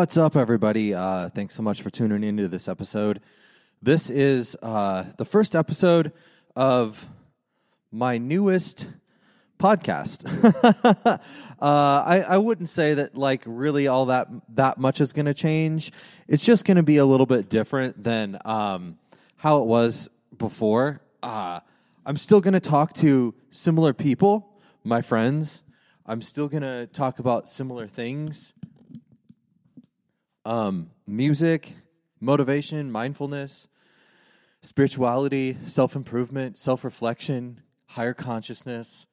What's up, everybody? Uh, thanks so much for tuning into this episode. This is uh, the first episode of my newest podcast. uh, I, I wouldn't say that like really all that that much is going to change. It's just going to be a little bit different than um, how it was before. Uh, I'm still going to talk to similar people, my friends. I'm still going to talk about similar things um, music, motivation, mindfulness, spirituality, self improvement, self reflection, higher consciousness,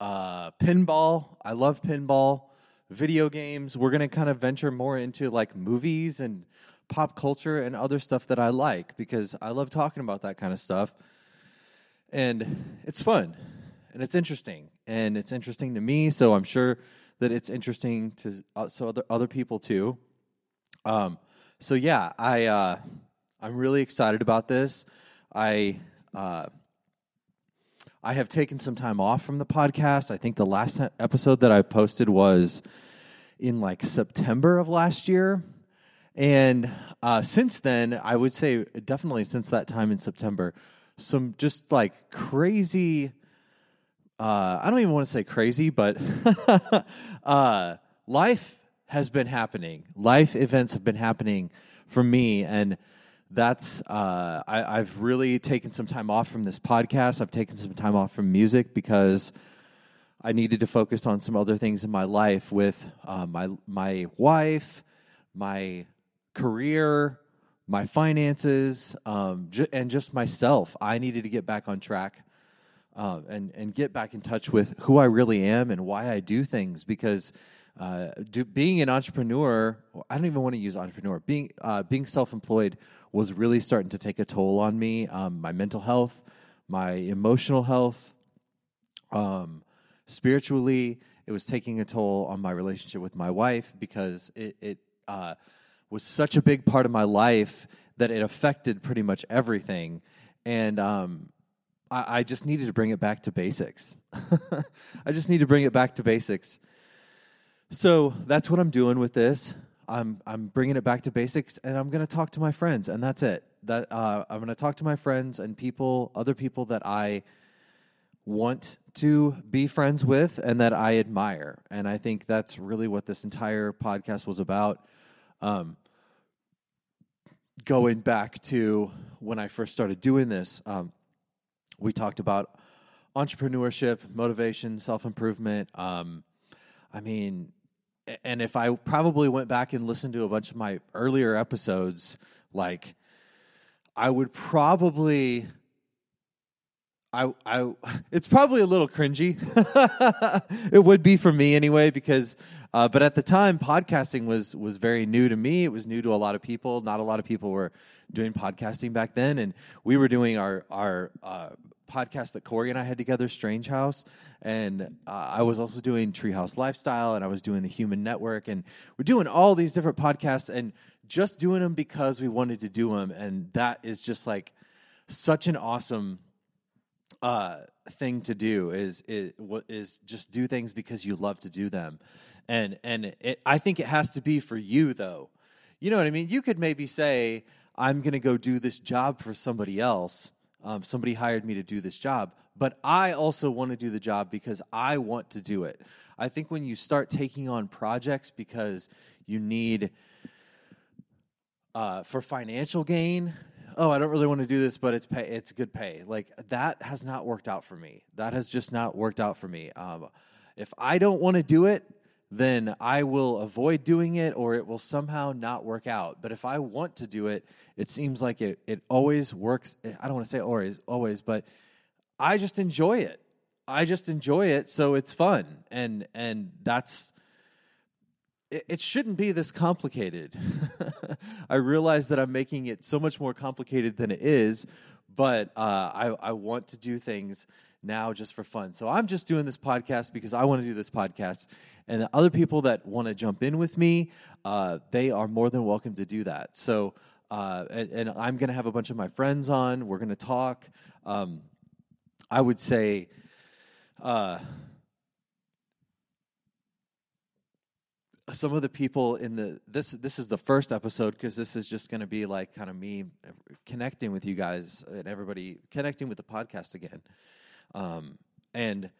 uh, pinball. I love pinball. Video games. We're going to kind of venture more into like movies and pop culture and other stuff that I like because I love talking about that kind of stuff. And it's fun and it's interesting. And it's interesting to me. So I'm sure that it's interesting to uh, so other, other people too. Um, so yeah, I uh, I'm really excited about this. I uh, I have taken some time off from the podcast. I think the last episode that I posted was in like September of last year. And uh, since then, I would say definitely since that time in September, some just like crazy. Uh, I don't even want to say crazy, but uh, life has been happening. Life events have been happening for me, and that's uh, I, have really taken some time off from this podcast. I've taken some time off from music because I needed to focus on some other things in my life with uh, my my wife, my career, my finances, um, ju- and just myself. I needed to get back on track. Uh, and and get back in touch with who I really am and why I do things because uh, do, being an entrepreneur, I don't even want to use entrepreneur. Being uh, being self employed was really starting to take a toll on me. Um, my mental health, my emotional health, um, spiritually, it was taking a toll on my relationship with my wife because it, it uh, was such a big part of my life that it affected pretty much everything. And um, I, I just needed to bring it back to basics. I just need to bring it back to basics. So that's what I'm doing with this. I'm I'm bringing it back to basics, and I'm going to talk to my friends, and that's it. That uh, I'm going to talk to my friends and people, other people that I want to be friends with and that I admire, and I think that's really what this entire podcast was about. Um, going back to when I first started doing this, um, we talked about entrepreneurship, motivation, self improvement. Um, I mean, and if I probably went back and listened to a bunch of my earlier episodes, like I would probably I I it's probably a little cringy. it would be for me anyway because uh, but at the time podcasting was was very new to me. It was new to a lot of people. Not a lot of people were doing podcasting back then and we were doing our our uh, podcast that Corey and I had together, Strange House, and uh, I was also doing Treehouse Lifestyle, and I was doing the Human Network, and we're doing all these different podcasts, and just doing them because we wanted to do them, and that is just like such an awesome uh, thing to do. Is is is just do things because you love to do them, and and it, I think it has to be for you though. You know what I mean? You could maybe say, "I'm going to go do this job for somebody else." Um, somebody hired me to do this job, but I also want to do the job because I want to do it. I think when you start taking on projects because you need uh, for financial gain, oh, I don't really want to do this, but it's pay, it's good pay. Like that has not worked out for me. That has just not worked out for me. Um, if I don't want to do it, then I will avoid doing it or it will somehow not work out. But if I want to do it, it seems like it, it always works. I don't want to say always, always, but I just enjoy it. I just enjoy it, so it's fun. And and that's it, it shouldn't be this complicated. I realize that I'm making it so much more complicated than it is, but uh, I, I want to do things now just for fun. So I'm just doing this podcast because I want to do this podcast. And the other people that want to jump in with me, uh, they are more than welcome to do that. So, uh, and, and, I'm going to have a bunch of my friends on. We're going to talk. Um, I would say, uh, some of the people in the this this is the first episode because this is just going to be like kind of me connecting with you guys and everybody connecting with the podcast again um, and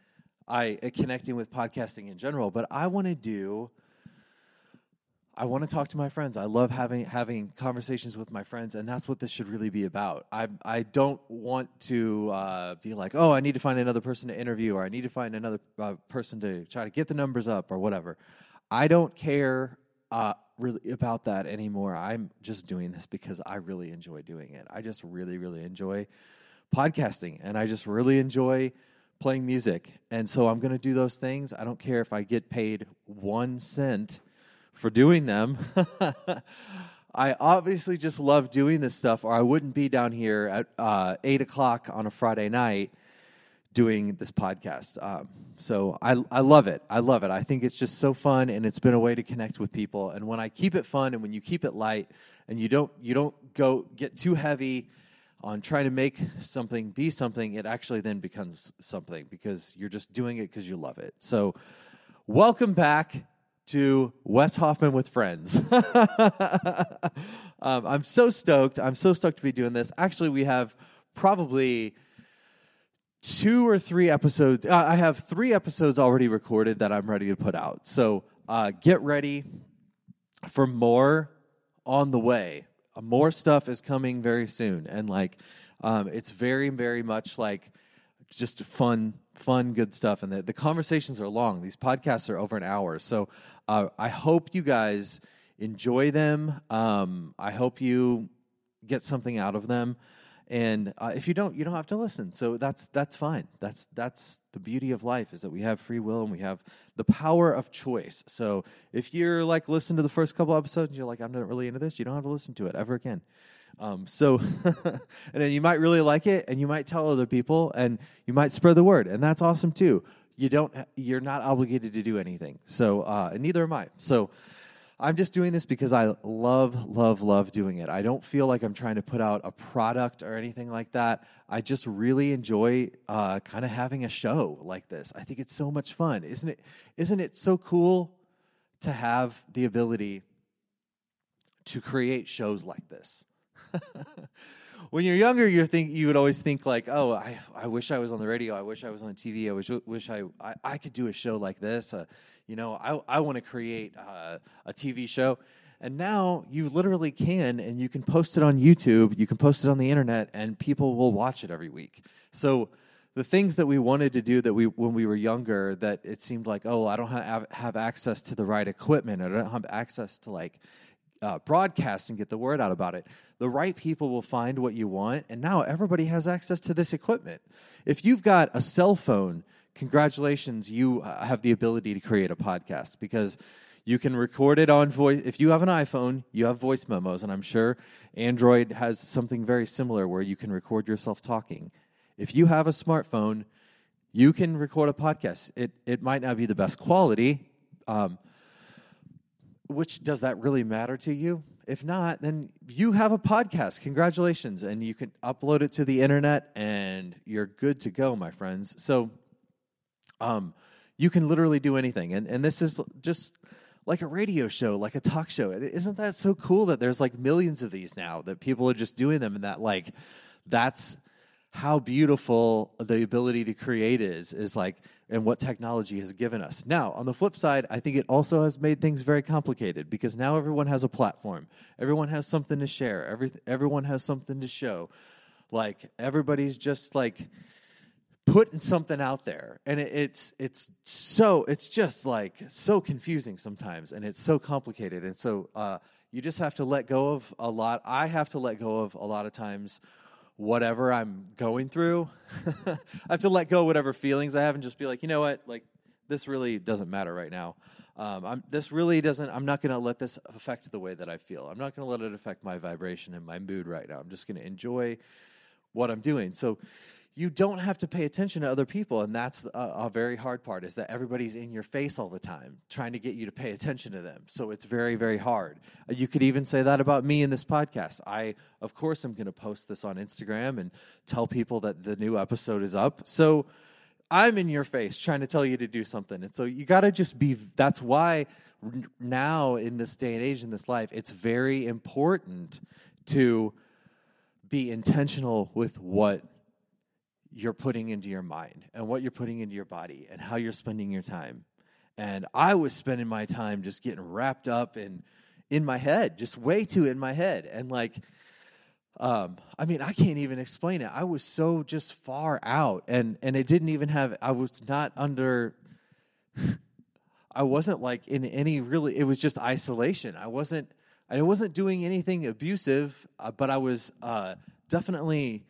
i uh, connecting with podcasting in general but i want to do I want to talk to my friends. I love having having conversations with my friends, and that's what this should really be about. I I don't want to uh, be like, oh, I need to find another person to interview, or I need to find another uh, person to try to get the numbers up, or whatever. I don't care uh, really about that anymore. I'm just doing this because I really enjoy doing it. I just really really enjoy podcasting, and I just really enjoy playing music, and so I'm going to do those things. I don't care if I get paid one cent for doing them. I obviously just love doing this stuff, or I wouldn't be down here at uh, eight o'clock on a Friday night doing this podcast. Um, so I, I love it. I love it. I think it's just so fun, and it's been a way to connect with people. And when I keep it fun, and when you keep it light, and you don't you don't go get too heavy on trying to make something be something, it actually then becomes something because you're just doing it because you love it. So welcome back to Wes Hoffman with friends. um, I'm so stoked. I'm so stoked to be doing this. Actually, we have probably two or three episodes. Uh, I have three episodes already recorded that I'm ready to put out. So uh, get ready for more on the way. Uh, more stuff is coming very soon, and like um, it's very, very much like just fun, fun, good stuff. And the, the conversations are long. These podcasts are over an hour. So uh, I hope you guys enjoy them. Um, I hope you get something out of them. And uh, if you don't, you don't have to listen. So that's that's fine. That's that's the beauty of life is that we have free will and we have the power of choice. So if you're like listen to the first couple episodes and you're like I'm not really into this, you don't have to listen to it ever again. Um, so, and then you might really like it, and you might tell other people, and you might spread the word, and that's awesome too. You don't, you're not obligated to do anything. So, uh, and neither am I. So, I'm just doing this because I love, love, love doing it. I don't feel like I'm trying to put out a product or anything like that. I just really enjoy uh, kind of having a show like this. I think it's so much fun, isn't it? Isn't it so cool to have the ability to create shows like this? when you're younger, you think you would always think like, "Oh, I, I wish I was on the radio. I wish I was on TV. I wish wish I I, I could do a show like this. Uh, you know, I I want to create uh, a TV show." And now you literally can, and you can post it on YouTube. You can post it on the internet, and people will watch it every week. So the things that we wanted to do that we when we were younger that it seemed like oh i don't have, have access to the right equipment i don't have access to like uh, broadcast and get the word out about it. The right people will find what you want, and now everybody has access to this equipment. If you've got a cell phone, congratulations, you uh, have the ability to create a podcast because you can record it on voice. If you have an iPhone, you have voice memos, and I'm sure Android has something very similar where you can record yourself talking. If you have a smartphone, you can record a podcast. It it might not be the best quality. Um, which does that really matter to you? If not, then you have a podcast. Congratulations. And you can upload it to the internet and you're good to go, my friends. So um, you can literally do anything. And, and this is just like a radio show, like a talk show. Isn't that so cool that there's like millions of these now that people are just doing them and that like that's how beautiful the ability to create is is like and what technology has given us. Now, on the flip side, I think it also has made things very complicated because now everyone has a platform. Everyone has something to share. Every, everyone has something to show. Like everybody's just like putting something out there and it, it's it's so it's just like so confusing sometimes and it's so complicated and so uh, you just have to let go of a lot i have to let go of a lot of times whatever I'm going through. I have to let go whatever feelings I have and just be like, you know what, like this really doesn't matter right now. Um, I'm, this really doesn't. I'm not going to let this affect the way that I feel. I'm not going to let it affect my vibration and my mood right now. I'm just going to enjoy what I'm doing. So you don't have to pay attention to other people and that's a, a, very hard part is that everybody's in your face all the time trying to get you to pay attention to them. So it's very very hard. Uh, you could even say that about me in this podcast. I of course i'm going to post this on instagram and tell people that the new episode is up. So i'm in your face trying to tell you to do something and so you got to just be that's why now in this day and age in this life, it's very important to be intentional with what you're putting into your mind and what you're putting into your body and how you're spending your time. And I was spending my time just getting wrapped up in in my head, just way too in my head. And like um, I mean, I can't even explain it. I was so just far out and and it didn't even have I was not under I wasn't like in any really it was just isolation. I wasn't I wasn't doing anything abusive, uh, but I was uh, definitely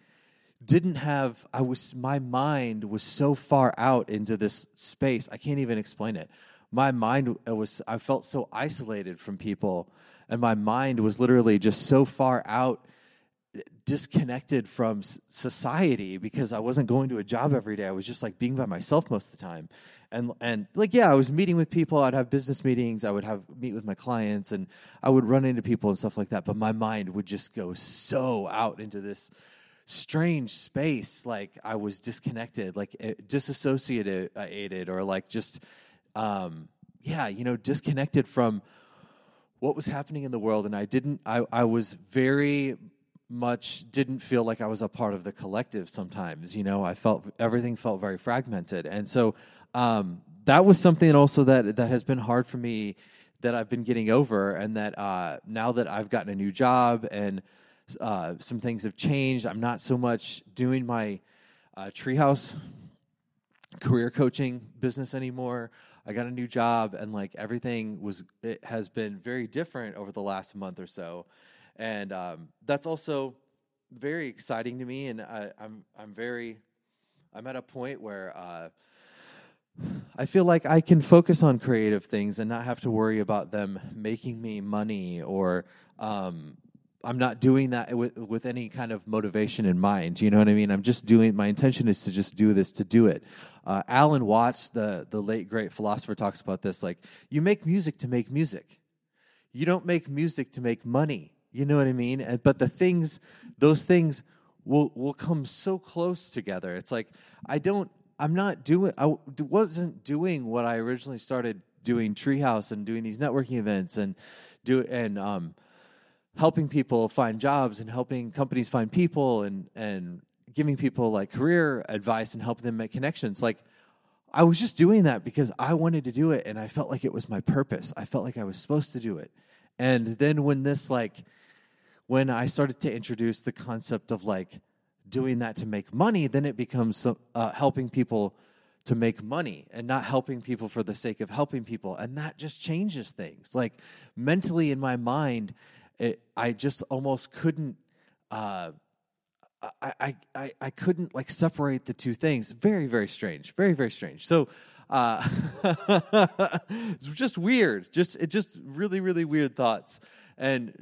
didn't have I was my mind was so far out into this space. I can't even explain it. My mind was I felt so isolated from people and my mind was literally just so far out disconnected from society because I wasn't going to a job every day. I was just like being by myself most of the time. And and like yeah, I was meeting with people, I'd have business meetings, I would have meet with my clients and I would run into people and stuff like that, but my mind would just go so out into this strange space like I was disconnected, like eh, disassociated or like just um yeah, you know, disconnected from what was happening in the world and I didn't I I was very much didn't feel like I was a part of the collective sometimes. You know, I felt everything felt very fragmented. And so um, that was something also that that has been hard for me that I've been getting over and that uh, now that I've gotten a new job and uh, some things have changed, I'm not so much doing my uh, treehouse career coaching business anymore. I got a new job and like everything was it has been very different over the last month or so and um, that's also very exciting to me. And I, I'm I'm very I'm at a point where uh, I feel like I can focus on creative things and not have to worry about them making me money or um, I'm not doing that with, with any kind of motivation in mind. You know what I mean? I'm just doing. My intention is to just do this to do it. Uh, Alan Watts, the the late great philosopher, talks about this. Like you make music to make music. You don't make music to make money. You know what I mean? But the things, those things will will come so close together. It's like I don't, I'm not doing, I wasn't doing what I originally started doing Treehouse and doing these networking events and do and um, helping people find jobs and helping companies find people and and giving people like career advice and helping them make connections. Like I was just doing that because I wanted to do it and I felt like it was my purpose. I felt like I was supposed to do it. And then when this like when I started to introduce the concept of like doing that to make money, then it becomes uh, helping people to make money and not helping people for the sake of helping people. And that just changes things. Like mentally in my mind, it, I just almost couldn't. Uh, I, I, I couldn't like separate the two things. Very, very strange. Very, very strange. So uh, it's just weird. Just it just really, really weird thoughts and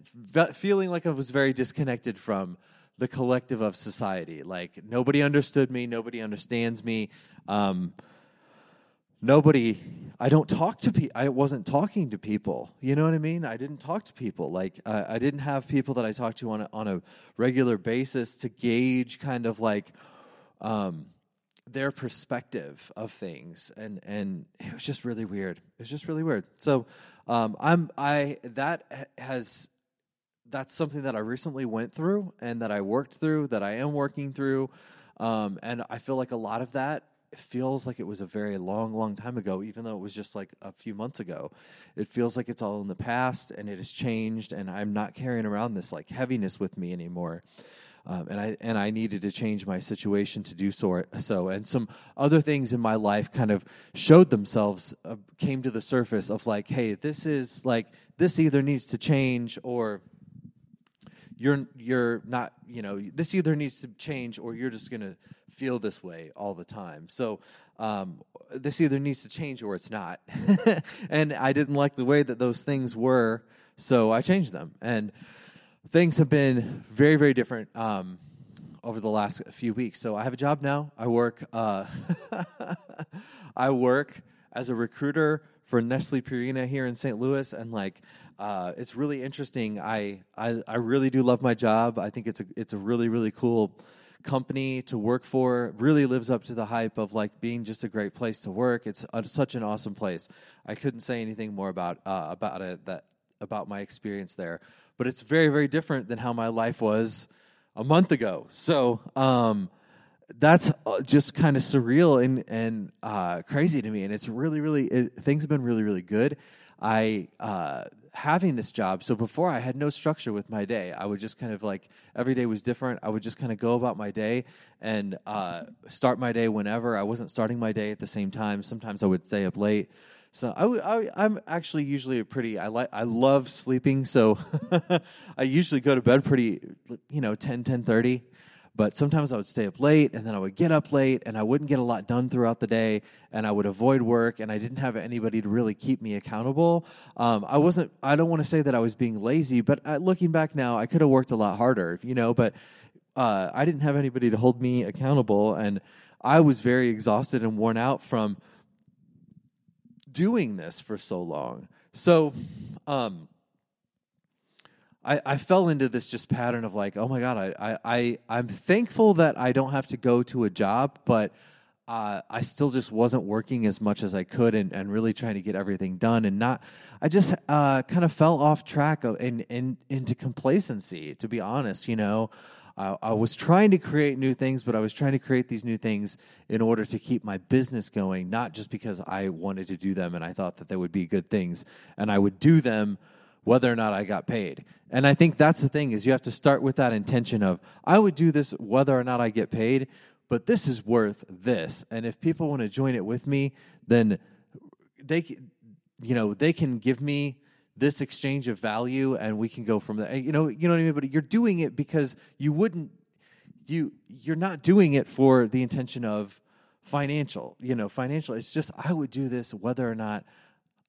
feeling like I was very disconnected from the collective of society. Like nobody understood me, nobody understands me. Um, nobody i don't talk to people i wasn't talking to people. You know what i mean? I didn't talk to people. Like uh, i didn't have people that i talked to on a, on a regular basis to gauge kind of like um, their perspective of things. And and it was just really weird. It was just really weird. So um, I'm I that has that's something that I recently went through and that I worked through that I am working through, um, and I feel like a lot of that feels like it was a very long, long time ago, even though it was just like a few months ago. It feels like it's all in the past and it has changed, and I'm not carrying around this like heaviness with me anymore. Um, and I and I needed to change my situation to do so. So, and some other things in my life kind of showed themselves, uh, came to the surface of like, hey, this is like this either needs to change or you're you're not you know this either needs to change or you're just gonna feel this way all the time. So um, this either needs to change or it's not. and I didn't like the way that those things were, so I changed them and things have been very, very different um, over the last few weeks. So I have a job now. I work. Uh, I work as a recruiter for Nestle Purina here in St. Louis, and like uh, it's really interesting. I, I I really do love my job. I think it's a it's a really really cool company to work for. Really lives up to the hype of like being just a great place to work. It's a, such an awesome place. I couldn't say anything more about uh, about it that about my experience there. But it's very very different than how my life was a month ago. So. Um, that's uh, just kind of surreal and and uh, crazy to me, and it's really, really it, things have been really, really good. I uh, having this job. So before I had no structure with my day. I would just kind of like every day was different. I would just kind of go about my day and uh, start my day whenever. I wasn't starting my day at the same time. Sometimes I would stay up late. So I'm actually usually a pretty I like I love sleeping. So I usually go to bed pretty you know 10 10 30 but sometimes I would stay up late and then I would get up late and I wouldn't get a lot done throughout the day and I would avoid work and I didn't have anybody to really keep me accountable. Um, I wasn't, I don't want to say that I was being lazy, but uh, looking back now, I could have worked a lot harder, you know, but uh, I didn't have anybody to hold me accountable and I was very exhausted and worn out from doing this for so long. So, um, I, I fell into this just pattern of like, oh my God, I, I, I, am thankful that I don't have to go to a job, but uh, I still just wasn't working as much as I could and, and really trying to get everything done. And not, I just uh, kind of fell off track of, in, in, into complacency, to be honest, you know. I, I was trying to create new things, but I was trying to create these new things in order to keep my business going, not just because I wanted to do them and I thought that they would be good things. And I would do them whether or not I got paid. And I think that's the thing is you have to start with that intention of I would do this whether or not I get paid, but this is worth this. And if people want to join it with me, then they you know, they can give me this exchange of value and we can go from there. You know, you know what I mean, but you're doing it because you wouldn't you you're not doing it for the intention of financial, you know, financial. It's just I would do this whether or not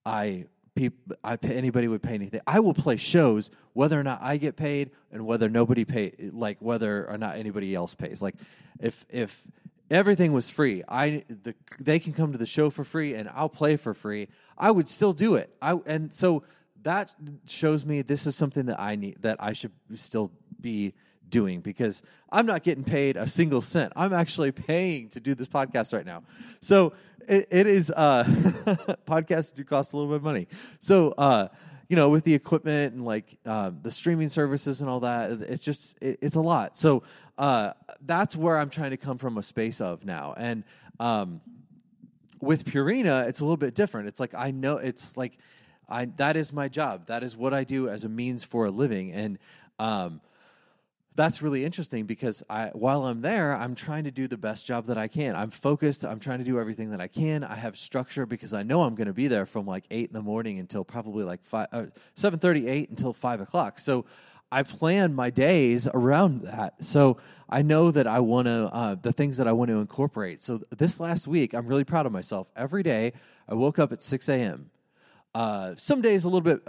I people, I pay, anybody would pay anything. I will play shows whether or not I get paid and whether nobody pay, like whether or not anybody else pays. Like if if everything was free, I the, they can come to the show for free and I'll play for free. I would still do it. I and so that shows me this is something that I need that I should still be doing because I'm not getting paid a single cent. I'm actually paying to do this podcast right now. So it, it is uh, podcasts do cost a little bit of money. So uh, you know, with the equipment and like um, the streaming services and all that, it's just it, it's a lot. So uh, that's where I'm trying to come from a space of now. And um, with Purina, it's a little bit different. It's like I know it's like I that is my job. That is what I do as a means for a living. And um, that's really interesting because I, while I'm there, I'm trying to do the best job that I can. I'm focused. I'm trying to do everything that I can. I have structure because I know I'm going to be there from like eight in the morning until probably like five, uh, seven thirty, eight until five o'clock. So I plan my days around that. So I know that I want to uh, the things that I want to incorporate. So this last week, I'm really proud of myself. Every day, I woke up at six a.m. Uh, some days a little bit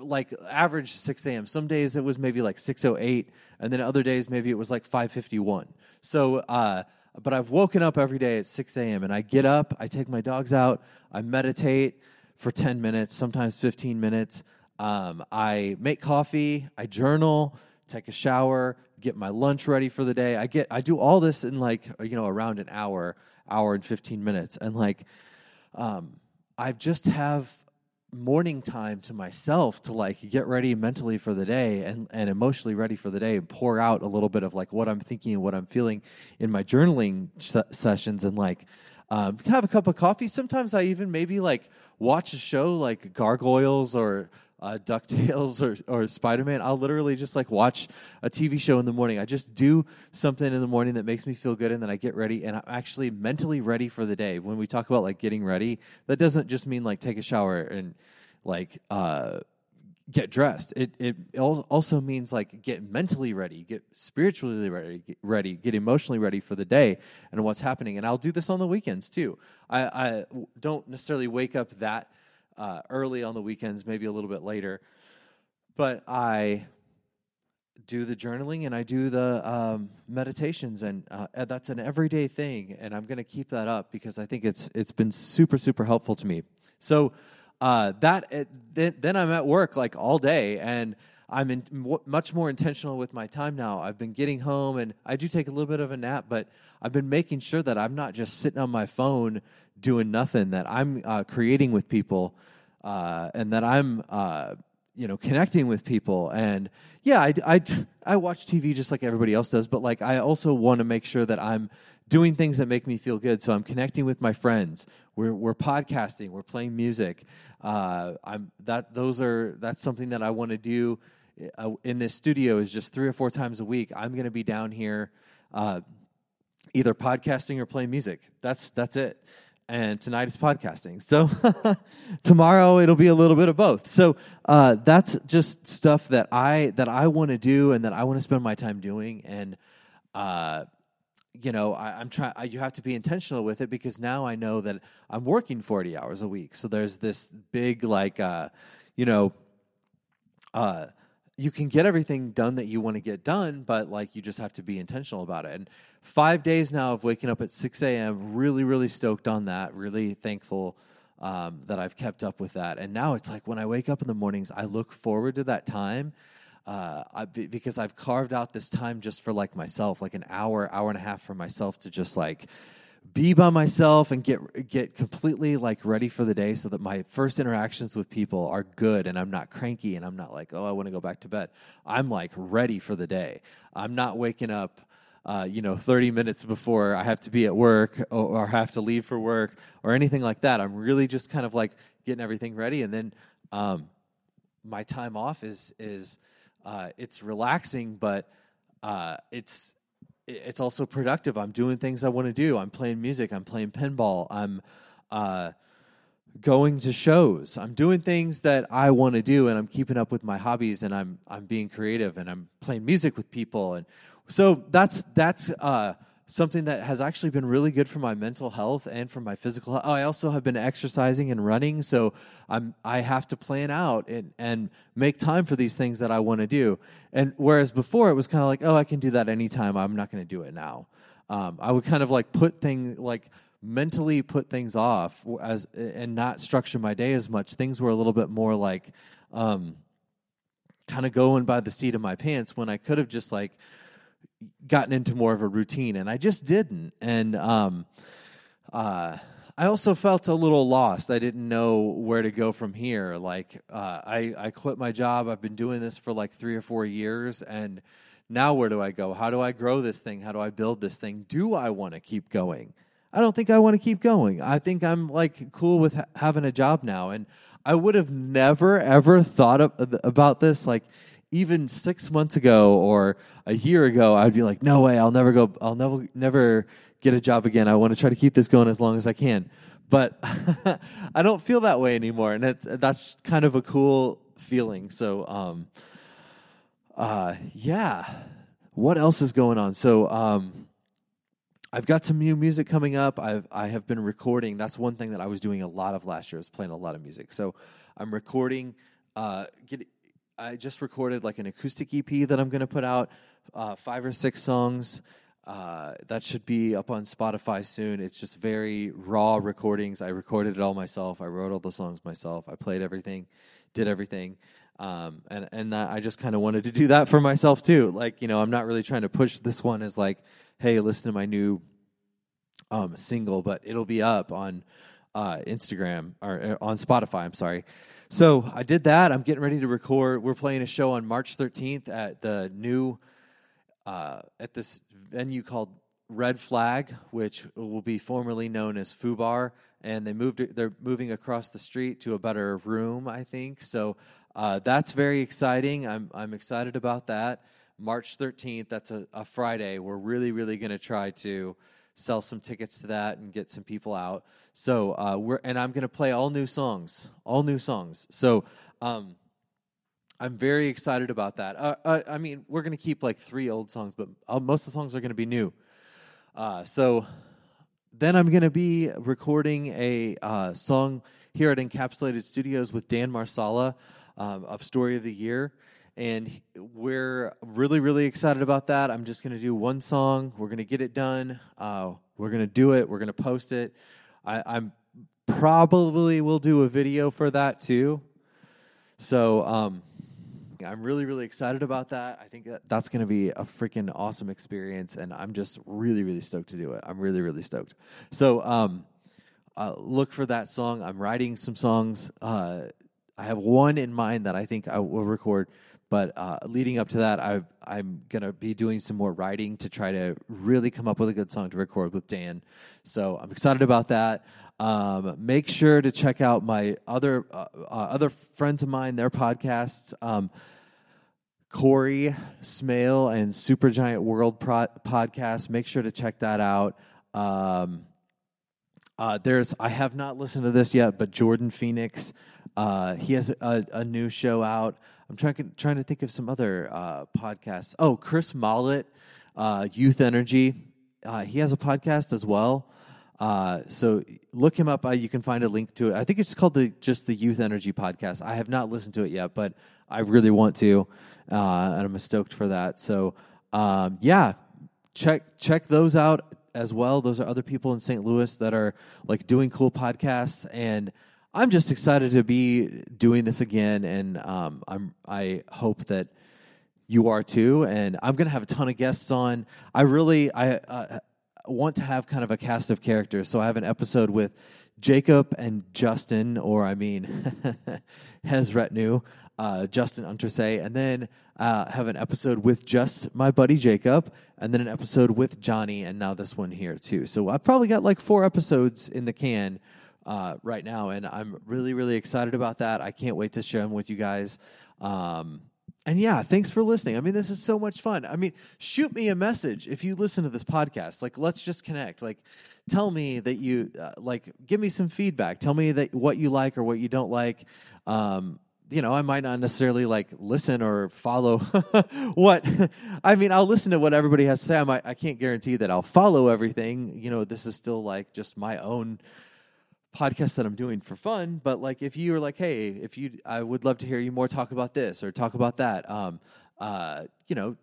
like average 6 a.m. Some days it was maybe like 6:08, and then other days maybe it was like 5:51. So, uh, but I've woken up every day at 6 a.m. and I get up, I take my dogs out, I meditate for 10 minutes, sometimes 15 minutes. Um, I make coffee, I journal, take a shower, get my lunch ready for the day. I get I do all this in like you know around an hour, hour and 15 minutes, and like um, I just have morning time to myself to like get ready mentally for the day and, and emotionally ready for the day and pour out a little bit of like what I'm thinking and what I'm feeling in my journaling sessions and like um, have a cup of coffee. Sometimes I even maybe like watch a show like Gargoyles or uh, DuckTales or, or Spider Man. I'll literally just like watch a TV show in the morning. I just do something in the morning that makes me feel good and then I get ready and I'm actually mentally ready for the day. When we talk about like getting ready, that doesn't just mean like take a shower and like, uh, get dressed. It it also means like get mentally ready, get spiritually ready, get ready, get emotionally ready for the day and what's happening. And I'll do this on the weekends too. I, I don't necessarily wake up that uh, early on the weekends, maybe a little bit later. But I do the journaling and I do the um, meditations, and uh, that's an everyday thing. And I'm going to keep that up because I think it's it's been super super helpful to me. So uh, that then, then I'm at work like all day, and I'm in, m- much more intentional with my time now. I've been getting home and I do take a little bit of a nap, but I've been making sure that I'm not just sitting on my phone doing nothing, that I'm uh, creating with people uh, and that I'm, uh, you know, connecting with people. And yeah, I, I, I watch TV just like everybody else does, but like I also want to make sure that I'm doing things that make me feel good. So I'm connecting with my friends. We're, we're podcasting. We're playing music. Uh, I'm that those are that's something that I want to do uh, in this studio is just three or four times a week. I'm going to be down here, uh, either podcasting or playing music. That's that's it. And tonight is podcasting. So tomorrow it'll be a little bit of both. So uh, that's just stuff that I that I want to do and that I want to spend my time doing. And uh, you know, I, am trying. You have to be intentional with it because now I know that I'm working 40 hours a week. So there's this big like, uh, you know, uh, you can get everything done that you want to get done, but like you just have to be intentional about it. And five days now of waking up at 6 a.m. Really, really stoked on that. Really thankful um, that I've kept up with that. And now it's like when I wake up in the mornings, I look forward to that time. Uh, I, because I've carved out this time just for like myself, like an hour, hour and a half for myself to just like be by myself and get get completely like ready for the day so that my first interactions with people are good and I'm not cranky and I'm not like, oh, I want to go back to bed. I'm like ready for the day. I'm not waking up uh, you know, 30 minutes before I have to be at work or, or, have to leave for work or anything like that. I'm really just kind of like getting everything ready, and then um, my time off is is uh, it's relaxing, but uh, it's it's also productive. I'm doing things I want to do. I'm playing music. I'm playing pinball. I'm uh, going to shows. I'm doing things that I want to do, and I'm keeping up with my hobbies. And I'm I'm being creative, and I'm playing music with people. And so that's that's uh, something that has actually been really good for my mental health and for my physical health. I also have been exercising and running, so I'm I have to plan out and and make time for these things that I want to do. And whereas before it was kind of like, oh, I can do that anytime. I'm not going to do it now. Um, I would kind of like put things like mentally put things off as and not structure my day as much. Things were a little bit more like um, kind of going by the seat of my pants when I could have just like gotten into more of a routine, and I just didn't. And um, uh, I also felt a little lost. I didn't know where to go from here. Like uh, I, I quit my job. I've been doing this for like three or four years, and now where do I go? How do I grow this thing? How do I build this thing? Do I want to keep going? I don't think I want to keep going. I think I'm like cool with ha- having a job now, and I would have never ever thought of, about this like even six months ago or a year ago, I'd be like, no way, I'll never go, I'll never, never get a job again. I want to try to keep this going as long as I can. But I don't feel that way anymore. And it, that's kind of a cool feeling. So, um, uh, yeah. What else is going on? So, um, I've got some new music coming up. I've I have been recording. That's one thing that I was doing a lot of last year. I was playing a lot of music. So I'm recording, uh, get, I just recorded like an acoustic EP that I'm going to put out, uh, five or six songs. Uh, that should be up on Spotify soon. It's just very raw recordings. I recorded it all myself. I wrote all the songs myself. I played everything, did everything, um, and and that, I just kind of wanted to do that for myself too. Like you know, I'm not really trying to push this one as like, hey, listen to my new um, single, but it'll be up on uh, Instagram or uh, on Spotify. I'm sorry. So I did that. I'm getting ready to record. We're playing a show on March 13th at the new uh, at this venue called Red Flag, which will be formerly known as Fubar, and they moved. They're moving across the street to a better room, I think. So uh, that's very exciting. I'm I'm excited about that. March 13th. That's a, a Friday. We're really really going to try to sell some tickets to that and get some people out. So uh, we're and I'm going to play all new songs, all new songs. So um, I'm very excited about that. Uh, uh, I mean, we're going to keep like three old songs, but uh, most of the songs are going to be new. Uh, so then I'm going to be recording a uh, song here at Encapsulated Studios with Dan Marsala um, of Story of the Year and we're really really excited about that i'm just going to do one song we're going to get it done uh, we're going to do it we're going to post it I, i'm probably will do a video for that too so um, I'm really, really excited about that. I think that that's going to be a freaking awesome experience, and I'm just really, really stoked to do it. I'm really, really stoked. So, um, uh, look for that song. I'm writing some songs. Uh, I have one in mind that I think I will record, but uh, leading up to that, I, I'm going to be doing some more writing to try to really come up with a good song to record with Dan. So I'm excited about that. Um, make sure to check out my other uh, uh, other friends of mine, their podcasts. Um, Corey Smale and Supergiant World Pro- podcast. Make sure to check that out. Um, uh, there's I have not listened to this yet, but Jordan Phoenix, uh, he has a, a, new show out. I'm trying trying to think of some other uh, podcasts. Oh, Chris Mollett, uh, Youth Energy, uh, he has a podcast as well. Uh, so look him up. you can find a link to it. I think it's called the just the Youth Energy podcast. I have not listened to it yet, but I really want to, and I'm stoked for that. So um, yeah, check check those out as well. Those are other people in St. Louis that are like doing cool podcasts, and I'm just excited to be doing this again. And um, I'm I hope that you are too. And I'm to have a ton of guests on. I really I uh, want to have kind of a cast of characters. So I have an episode with Jacob and Justin, or I mean Hezretnu, uh, Justin Untersay, and then uh, have an episode with just my buddy Jacob, and then an episode with Johnny, and now this one here too. So I've probably got like four episodes in the can uh, right now, and I'm really, really excited about that. I can't wait to share them with you guys. Um, and yeah, thanks for listening. I mean, this is so much fun. I mean, shoot me a message if you listen to this podcast. Like, let's just connect. Like, tell me that you uh, like. Give me some feedback. Tell me that what you like or what you don't like. Um, you know, I might not necessarily like listen or follow what I mean, I'll listen to what everybody has to say. I might I can't guarantee that I'll follow everything. You know, this is still like just my own podcast that I'm doing for fun, but like if you are like, hey, if you I would love to hear you more talk about this or talk about that, um uh, you know,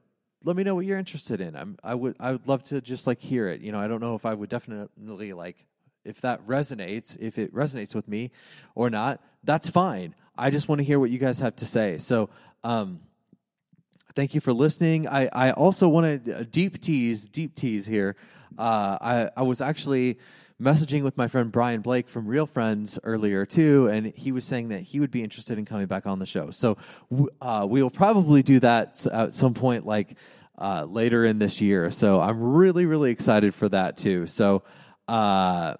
let me know what you're interested in. I'm I would I would love to just like hear it. You know, I don't know if I would definitely like if that resonates, if it resonates with me or not, that's fine. I just want to hear what you guys have to say. So, um, thank you for listening. I, I also want to uh, deep tease, deep tease here. Uh, I, I was actually messaging with my friend Brian Blake from Real Friends earlier too, and he was saying that he would be interested in coming back on the show. So uh, we will probably do that at some point, like uh, later in this year. So I'm really, really excited for that too. So, uh,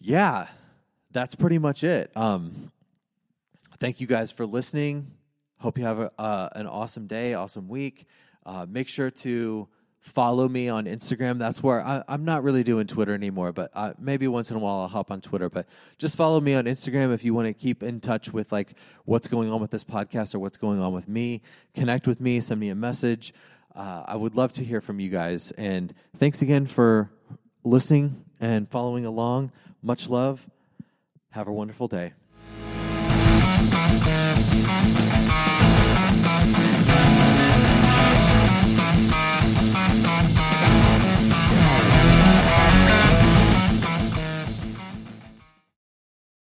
yeah, that's pretty much it. Um, thank you guys for listening. Hope you have a, uh, an awesome day, awesome week. Uh, make sure to follow me on Instagram. That's where I, am not really doing Twitter anymore, but maybe once in a while I'll hop on Twitter. But just follow me on Instagram if you want to keep in touch with like what's going on with this podcast or what's going on with me. Connect with me, send me a message. Uh, I would love to hear from you guys. And thanks again for listening and following along. Much love. Have a wonderful day.